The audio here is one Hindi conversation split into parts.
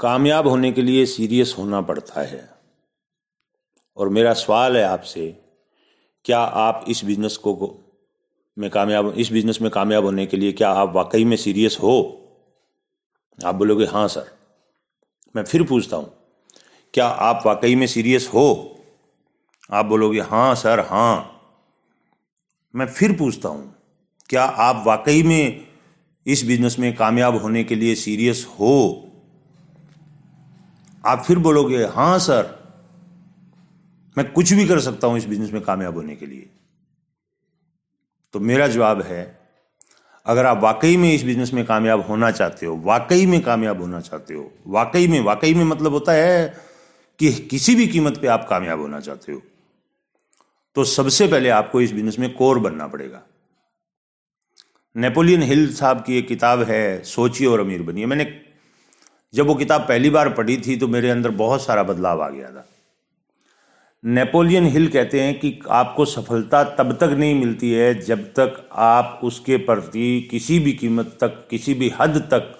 कामयाब होने के लिए सीरियस होना पड़ता है। और मेरा सवाल है आपसे, क्या आप इस बिज़नेस को में कामयाब, इस बिज़नेस में कामयाब होने के लिए क्या आप वाकई में सीरियस हो? आप बोलोगे हाँ सर। मैं फिर पूछता हूँ, क्या आप वाकई में सीरियस हो? आप बोलोगे हाँ सर हाँ। मैं फिर पूछता हूँ, क्या आप वाकई में इस बिज़नेस में कामयाब होने के लिए सीरियस हो? आप फिर बोलोगे हाँ सर, मैं कुछ भी कर सकता हूँ इस बिज़नेस में कामयाब होने के लिए. तो मेरा जवाब है, अगर आप वाकई में इस बिज़नेस में कामयाब होना चाहते हो, वाकई में कामयाब होना चाहते हो, वाकई में वाकई में मतलब होता है कि किसी भी कीमत पे आप कामयाब होना चाहते हो तो सबसे पहले आपको इस बिज़नेस में कोर बनना पड़ेगा। नेपोलियन हिल साहब की एक किताब है, सोचिए और अमीर बनिए। मैंने जब वो किताब पहली बार पढ़ी थी तो मेरे अंदर बहुत सारा बदलाव आ गया था। नेपोलियन हिल कहते हैं कि आपको सफलता तब तक नहीं मिलती है जब तक आप उसके प्रति किसी भी कीमत तक, किसी भी हद तक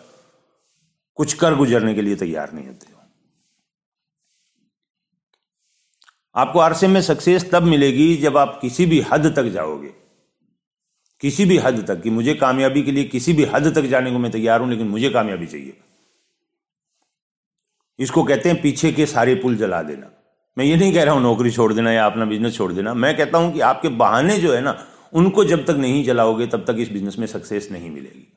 कुछ कर गुजरने के लिए तैयार नहीं होते हो। आपको आरसे में सक्सेस तब मिलेगी जब आप किसी भी हद तक जाओगे। किसी भी हद तक कि मुझे कामयाबी के लिए किसी भी हद तक जाने को मैं तैयार हूँ, लेकिन मुझे कामयाबी चाहिए। इसको कहते हैं पीछे के सारे पुल जला देना। मैं ये नहीं कह रहा हूँ नौकरी छोड़ देना या अपना बिज़नेस छोड़ देना। मैं कहता हूँ कि आपके बहाने जो है ना, उनको जब तक नहीं चलाओगे तब तक इस बिज़नेस में सक्सेस नहीं मिलेगी।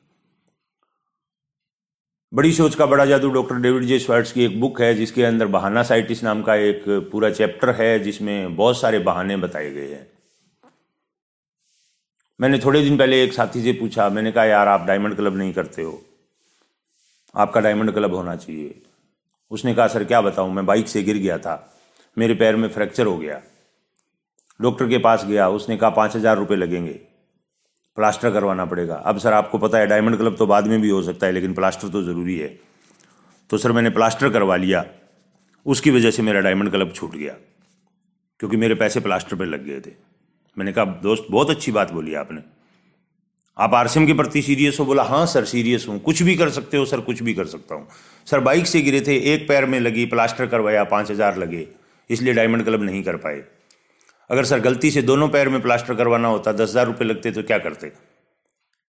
बड़ी सोच का बड़ा जादू डॉक्टर डेविड जे स्वर्ट्स की एक बुक है, जिसके अंदर बहाना साइटिस नाम का एक पूरा चैप्टर है, जिसमें बहुत सारे बहाने बताए गए हैं। मैंने थोड़े दिन पहले एक साथी से पूछा, मैंने कहा, यार, आप डायमंड क्लब नहीं करते हो। आपका डायमंड क्लब होना चाहिए। उसने कहा, सर, क्या बताऊँ? मैं बाइक से गिर गया था। मेरे पैर में फ्रैक्चर हो गया। डॉक्टर के पास गया। उसने कहा, पाँच हज़ार रुपये लगेंगे। प्लास्टर करवाना पड़ेगा। अब सर, आपको पता है डायमंड क्लब तो बाद में भी हो सकता है, लेकिन प्लास्टर तो ज़रूरी है। तो सर, मैंने प्लास्टर करवा लिया। उसकी वजह से मेरा डायमंड क्लब छूट गया, क्योंकि मेरे पैसे प्लास्टर पर लग गए थे। मैंने कहा, दोस्त, बहुत अच्छी बात बोली आपने। आप आरसीएम के प्रति सीरियस हो, बोला हाँ सर, सीरियस हूँ। कुछ भी कर सकते हो, सर, कुछ भी कर सकता हूँ। सर, बाइक से गिरे थे, एक पैर में लगी, प्लास्टर करवाया, पाँच हज़ार लगे, इसलिए डायमंड क्लब नहीं कर पाए। अगर, सर, गलती से दोनों पैर में प्लास्टर करवाना होता, दस हज़ार रुपये लगते तो क्या करते?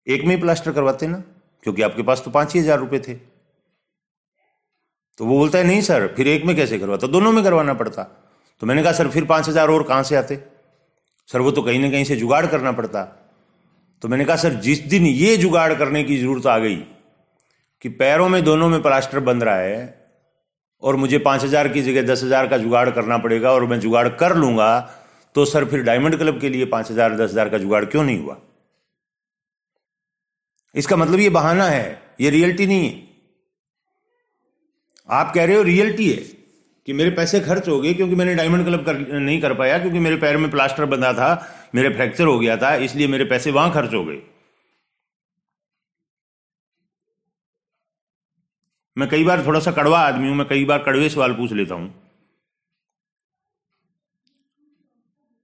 एक में ही प्लास्टर करवाते ना, क्योंकि आपके पास तो पाँच ही हज़ार रुपये थे। तो वो बोलता है, नहीं, सर, फिर एक में कैसे करवाता? दोनों में करवाना पड़ता। तो मैंने कहा, सर, फिर पाँच हज़ार और कहाँ से आते? सर, वो तो कहीं ना कहीं से जुगाड़ करना पड़ता। तो मैंने कहा, सर, जिस दिन ये जुगाड़ करने की ज़रूरत आ गई कि पैरों में, दोनों में प्लास्टर बंध रहा है और मुझे पाँच हज़ार की जगह दस हज़ार का जुगाड़ करना पड़ेगा और मैं जुगाड़ कर लूँगा तो सर, फिर डायमंड क्लब के लिए पाँच हज़ार, दस हज़ार का जुगाड़ क्यों नहीं हुआ? इसका मतलब ये बहाना है, ये रियलिटी नहीं है। आप कह रहे हो रियलिटी है। कि मेरे पैसे खर्च हो गए क्योंकि मैंने डायमंड क्लब कर, नहीं कर पाया क्योंकि मेरे पैर में प्लास्टर बंधा था मेरे फ्रैक्चर हो गया था इसलिए मेरे पैसे वहाँ खर्च हो गए। मैं कई बार थोड़ा सा कड़वा आदमी हूँ मैं कई बार कड़वे सवाल पूछ लेता हूँ।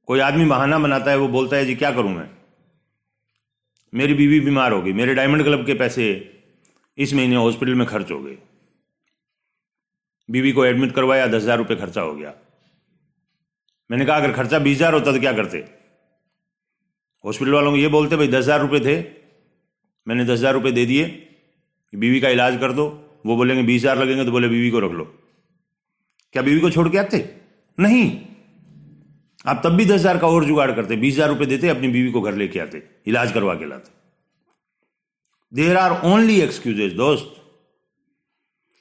कोई आदमी बहाना बनाता है वो बोलता है जी क्या करूँ मैं? मेरी बीवी बीमार हो गई मेरे डायमंड क्लब के पैसे इस महीने हॉस्पिटल में खर्च हो गए। बीवी को एडमिट करवाया, दस हज़ार रुपये खर्चा हो गया। मैंने कहा, अगर खर्चा बीस हज़ार होता तो क्या करते? हॉस्पिटल वालों को ये बोलते, भाई, दस हज़ार रुपये थे। मैंने दस हज़ार रुपये दे दिए। बीवी का इलाज कर दो। वो बोलेंगे, बीस हज़ार लगेंगे तो बोले, बीवी को रख लो। क्या बीवी को छोड़ के आते? नहीं। आप तब भी दस हज़ार का और जुगाड़ करते। बीस हज़ार रुपये देते, अपनी बीवी को घर लेके आते। इलाज करवा के लाते। देर आर ओनली एक्सक्यूजेज दोस्त।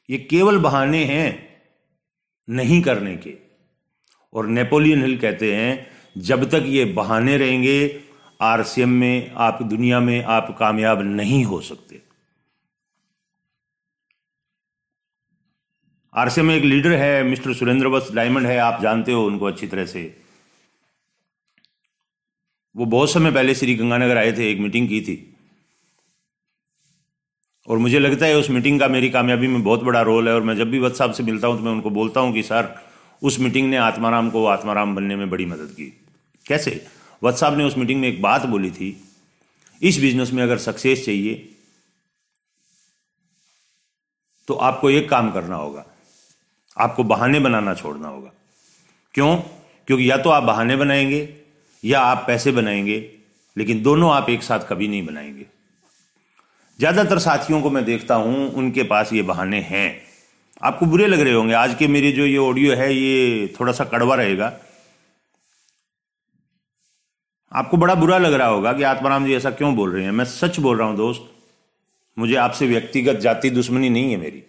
ये केवल बहाने हैं नहीं करने के। और नेपोलियन हिल कहते हैं, जब तक ये बहाने रहेंगे, आरसीएम में, आप दुनिया में, आप कामयाब नहीं हो सकते। आरसीएम में एक लीडर है, मिस्टर सुरेंद्र बस डायमंड है, आप जानते हो उनको अच्छी तरह से। वो बहुत समय पहले श्री गंगानगर आए थे, एक मीटिंग की थी। और मुझे लगता है उस मीटिंग का मेरी कामयाबी में बहुत बड़ा रोल है और मैं जब भी वत्स साहब से मिलता हूँ तो मैं उनको बोलता हूँ कि, सर, उस मीटिंग ने आत्माराम को आत्माराम बनने में बड़ी मदद की। कैसे? वत्स साहब ने उस मीटिंग में एक बात बोली थी, इस बिज़नेस में अगर सक्सेस चाहिए तो आपको एक काम करना होगा, आपको बहाने बनाना छोड़ना होगा। क्यों? क्योंकि या तो आप बहाने बनाएँगे या आप पैसे बनाएँगे, लेकिन दोनों आप एक साथ कभी नहीं बनाएँगे। ज़्यादातर साथियों को मैं देखता हूँ, उनके पास ये बहाने हैं। आपको बुरे लग रहे होंगे, आज के मेरे जो ये ऑडियो है, ये थोड़ा सा कड़वा रहेगा। आपको बड़ा बुरा लग रहा होगा कि आत्माराम जी ऐसा क्यों बोल रहे हैं? मैं सच बोल रहा हूँ, दोस्त, मुझे आपसे व्यक्तिगत जाति दुश्मनी नहीं है मेरी।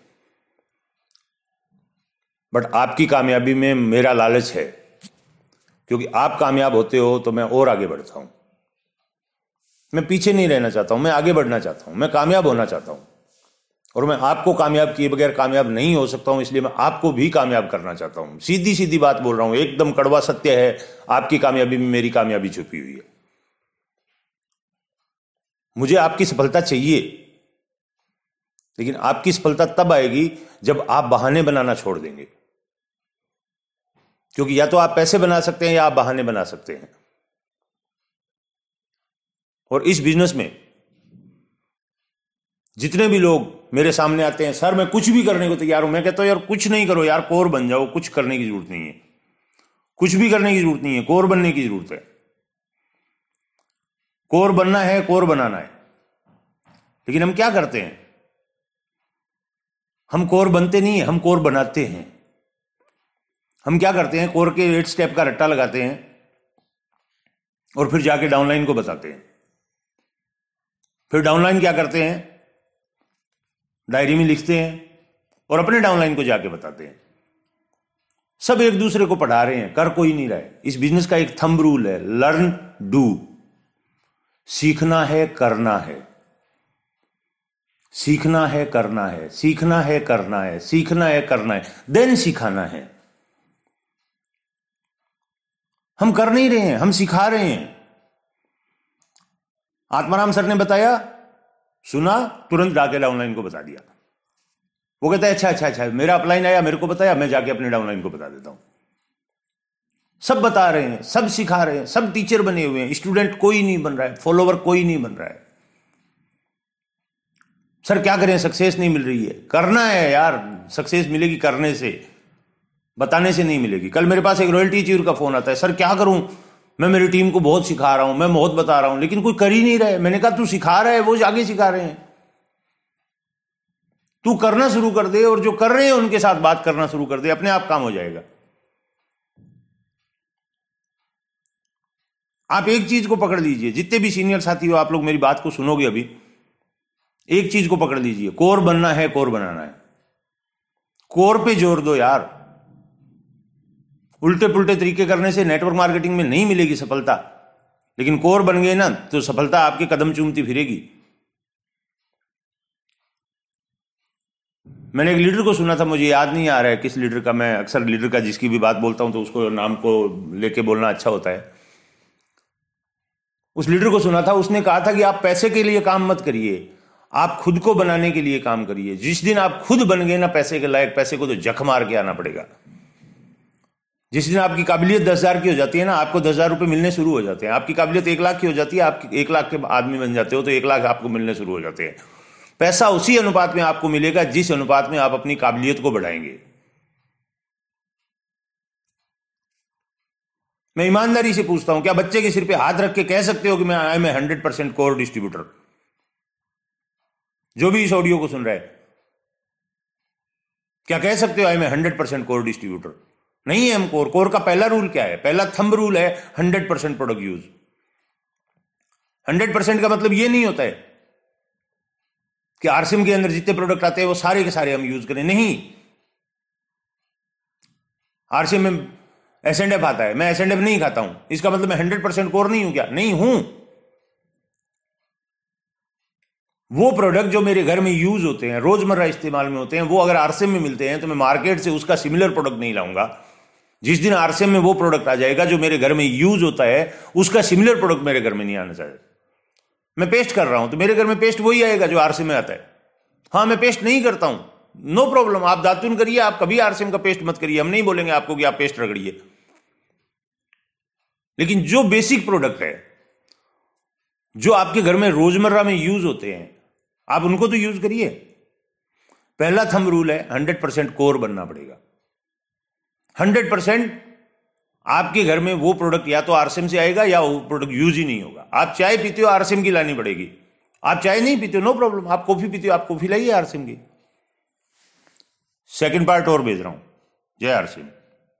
बट आपकी कामयाबी में मेरा लालच है। क्योंकि आप कामयाब होते हो तो मैं और आगे बढ़ता हूँ। मैं पीछे नहीं रहना चाहता हूँ, मैं आगे बढ़ना चाहता हूँ, मैं कामयाब होना चाहता हूँ। और मैं आपको कामयाब किए बगैर कामयाब नहीं हो सकता हूँ, इसलिए मैं आपको भी कामयाब करना चाहता हूँ। सीधी सीधी बात बोल रहा हूँ, एकदम कड़वा सत्य है, आपकी कामयाबी में मेरी कामयाबी छुपी हुई है। मुझे आपकी सफलता चाहिए, लेकिन आपकी सफलता तब आएगी जब आप बहाने बनाना छोड़ देंगे। क्योंकि या तो आप पैसे बना सकते हैं या आप बहाने बना सकते हैं। और इस बिज़नेस में जितने भी लोग मेरे सामने आते हैं, सर, मैं कुछ भी करने को तैयार हूँ। मैं कहता हूँ, यार, कुछ नहीं करो, यार, कोर बन जाओ, कुछ करने की ज़रूरत नहीं है। कुछ भी करने की ज़रूरत नहीं है, कोर बनने की ज़रूरत है। कोर बनना है, कोर बनाना है। लेकिन हम क्या करते हैं? हम कोर बनते नहीं है, हम कोर बनाते हैं। हम क्या करते हैं? कोर के एट स्टेप का रट्टा लगाते हैं और फिर जाके डाउनलाइन को बताते हैं। फिर डाउनलाइन क्या करते हैं? डायरी में लिखते हैं और अपने डाउनलाइन को जाके बताते हैं। सब एक दूसरे को पढ़ा रहे हैं, कर कोई नहीं रहा है। इस बिज़नेस का एक थंब रूल है लर्न डू सीखना है, करना है। सीखना है, करना है। सीखना है, करना है। सीखना है, करना है। देन सिखाना है। हम कर नहीं रहे हैं, हम सिखा रहे हैं। आत्माराम सर ने बताया, सुना, तुरंत जाके डाउनलाइन को बता दिया। वो कहता है अच्छा अच्छा अच्छा मेरा अपलाइन आया, मेरे को बताया, मैं जाके अपने डाउनलाइन को बता देता हूँ। सब बता रहे हैं, सब सिखा रहे हैं, सब टीचर बने हुए हैं स्टूडेंट कोई नहीं बन रहा है फॉलोवर कोई नहीं बन रहा है। सर, क्या करें सक्सेस नहीं मिल रही है। करना है यार सक्सेस मिलेगी करने से, बताने से नहीं मिलेगी। कल मेरे पास एक रॉयल्टी चीर का फ़ोन आता है। सर, क्या करूँ? मैं मेरी टीम को बहुत सिखा रहा हूँ, मैं बहुत बता रहा हूँ, लेकिन कोई कर ही नहीं रहे मैंने कहा, तू सिखा रहा है, वो आगे सिखा रहे हैं। तू करना शुरू कर दे और जो कर रहे हैं, उनके साथ बात करना शुरू कर दे, अपने आप काम हो जाएगा। आप एक चीज़ को पकड़ लीजिए, जितने भी सीनियर साथी हो, आप लोग मेरी बात को सुनोगे अभी। एक चीज़ को पकड़ लीजिए, कोर बनना है, कोर बनाना है। कोर पे ज़ोर दो यार। उल्टे पुल्टे तरीके करने से नेटवर्क मार्केटिंग में नहीं मिलेगी सफलता। लेकिन कोर बन गए ना तो सफलता आपके कदम चूमती फिरेगी। मैंने एक लीडर को सुना था, मुझे याद नहीं आ रहा है किस लीडर का, मैं अक्सर लीडर का जिसकी भी बात बोलता हूँ तो उसको नाम को लेके बोलना अच्छा होता है। उस लीडर को सुना था, उसने कहा था कि आप पैसे के लिए काम मत करिए, आप खुद को बनाने के लिए काम करिए। जिस दिन आप खुद बन गए ना, पैसे के लायक, पैसे को तो जख मार के आना पड़ेगा। जिस दिन आपकी काबिलियत दस हज़ार की हो जाती है ना, आपको दस हज़ार रुपए मिलने शुरू हो जाते हैं। आपकी काबिलियत एक लाख की हो जाती है, आप एक लाख के आदमी बन जाते हो तो एक लाख आपको मिलने शुरू हो जाते हैं। पैसा उसी अनुपात में आपको मिलेगा, जिस अनुपात में आप अपनी काबिलियत को बढ़ाएँगे। मैं ईमानदारी से पूछता हूँ, क्या बच्चे के सिर पे हाथ रख के कह सकते हो कि मैं I am hundred percent core distributor जो भी इस ऑडियो को सुन रहा है, क्या कह सकते हो I am hundred percent core distributor नहीं है हम कोर। कोर का पहला रूल क्या है? पहला थंब रूल है hundred percent product use hundred percent का मतलब ये नहीं होता है कि आरसीएम के अंदर जितने प्रोडक्ट आते हैं, वो सारे के सारे हम यूज़ करें। नहीं। आरसीएम में एस एंड एफ़ आता है। मैं एस एंड एफ़ नहीं खाता हूँ। इसका मतलब मैं हंड्रेड परसेंट कोर नहीं हूँ क्या? नहीं हूँ। वो प्रोडक्ट जो मेरे घर में यूज़ होते हैं, रोज़मर्रा इस्तेमाल में होते हैं, वो अगर आरसीएम में मिलते हैं तो मैं मार्केट से उसका सिमिलर प्रोडक्ट नहीं लाऊँगा। जिस दिन आरसीएम में वो प्रोडक्ट आ जाएगा जो मेरे घर में यूज़ होता है, उसका सिमिलर प्रोडक्ट मेरे घर में नहीं आना चाहिए। मैं पेस्ट कर रहा हूँ तो मेरे घर में पेस्ट वही आएगा जो आरसीएम में आता है। हाँ मैं पेस्ट नहीं करता हूँ। नो प्रॉब्लम आप दातुन करिए, आप कभी आरसीएम का पेस्ट मत करिए। हम नहीं बोलेंगे आपको कि आप पेस्ट रगड़िए। लेकिन जो बेसिक प्रोडक्ट है, जो आपके घर में रोज़मर्रा में यूज़ होते हैं, आप उनको तो यूज़ करिए। पहला थम रूल है हंड्रेड परसेंट कोर बनना पड़ेगा। हंड्रेड परसेंट आपके घर में वो प्रोडक्ट या तो आरसीएम से आएगा या वो प्रोडक्ट यूज़ ही नहीं होगा। आप चाय पीते हो, आरसीएम की लानी पड़ेगी। आप चाय नहीं पीते हो, नो प्रॉब्लम। आप कॉफ़ी पीते हो, आप कॉफ़ी लाइए आरसीएम की। सेकेंड पार्ट और भेज रहा हूँ। जय आरसीएम।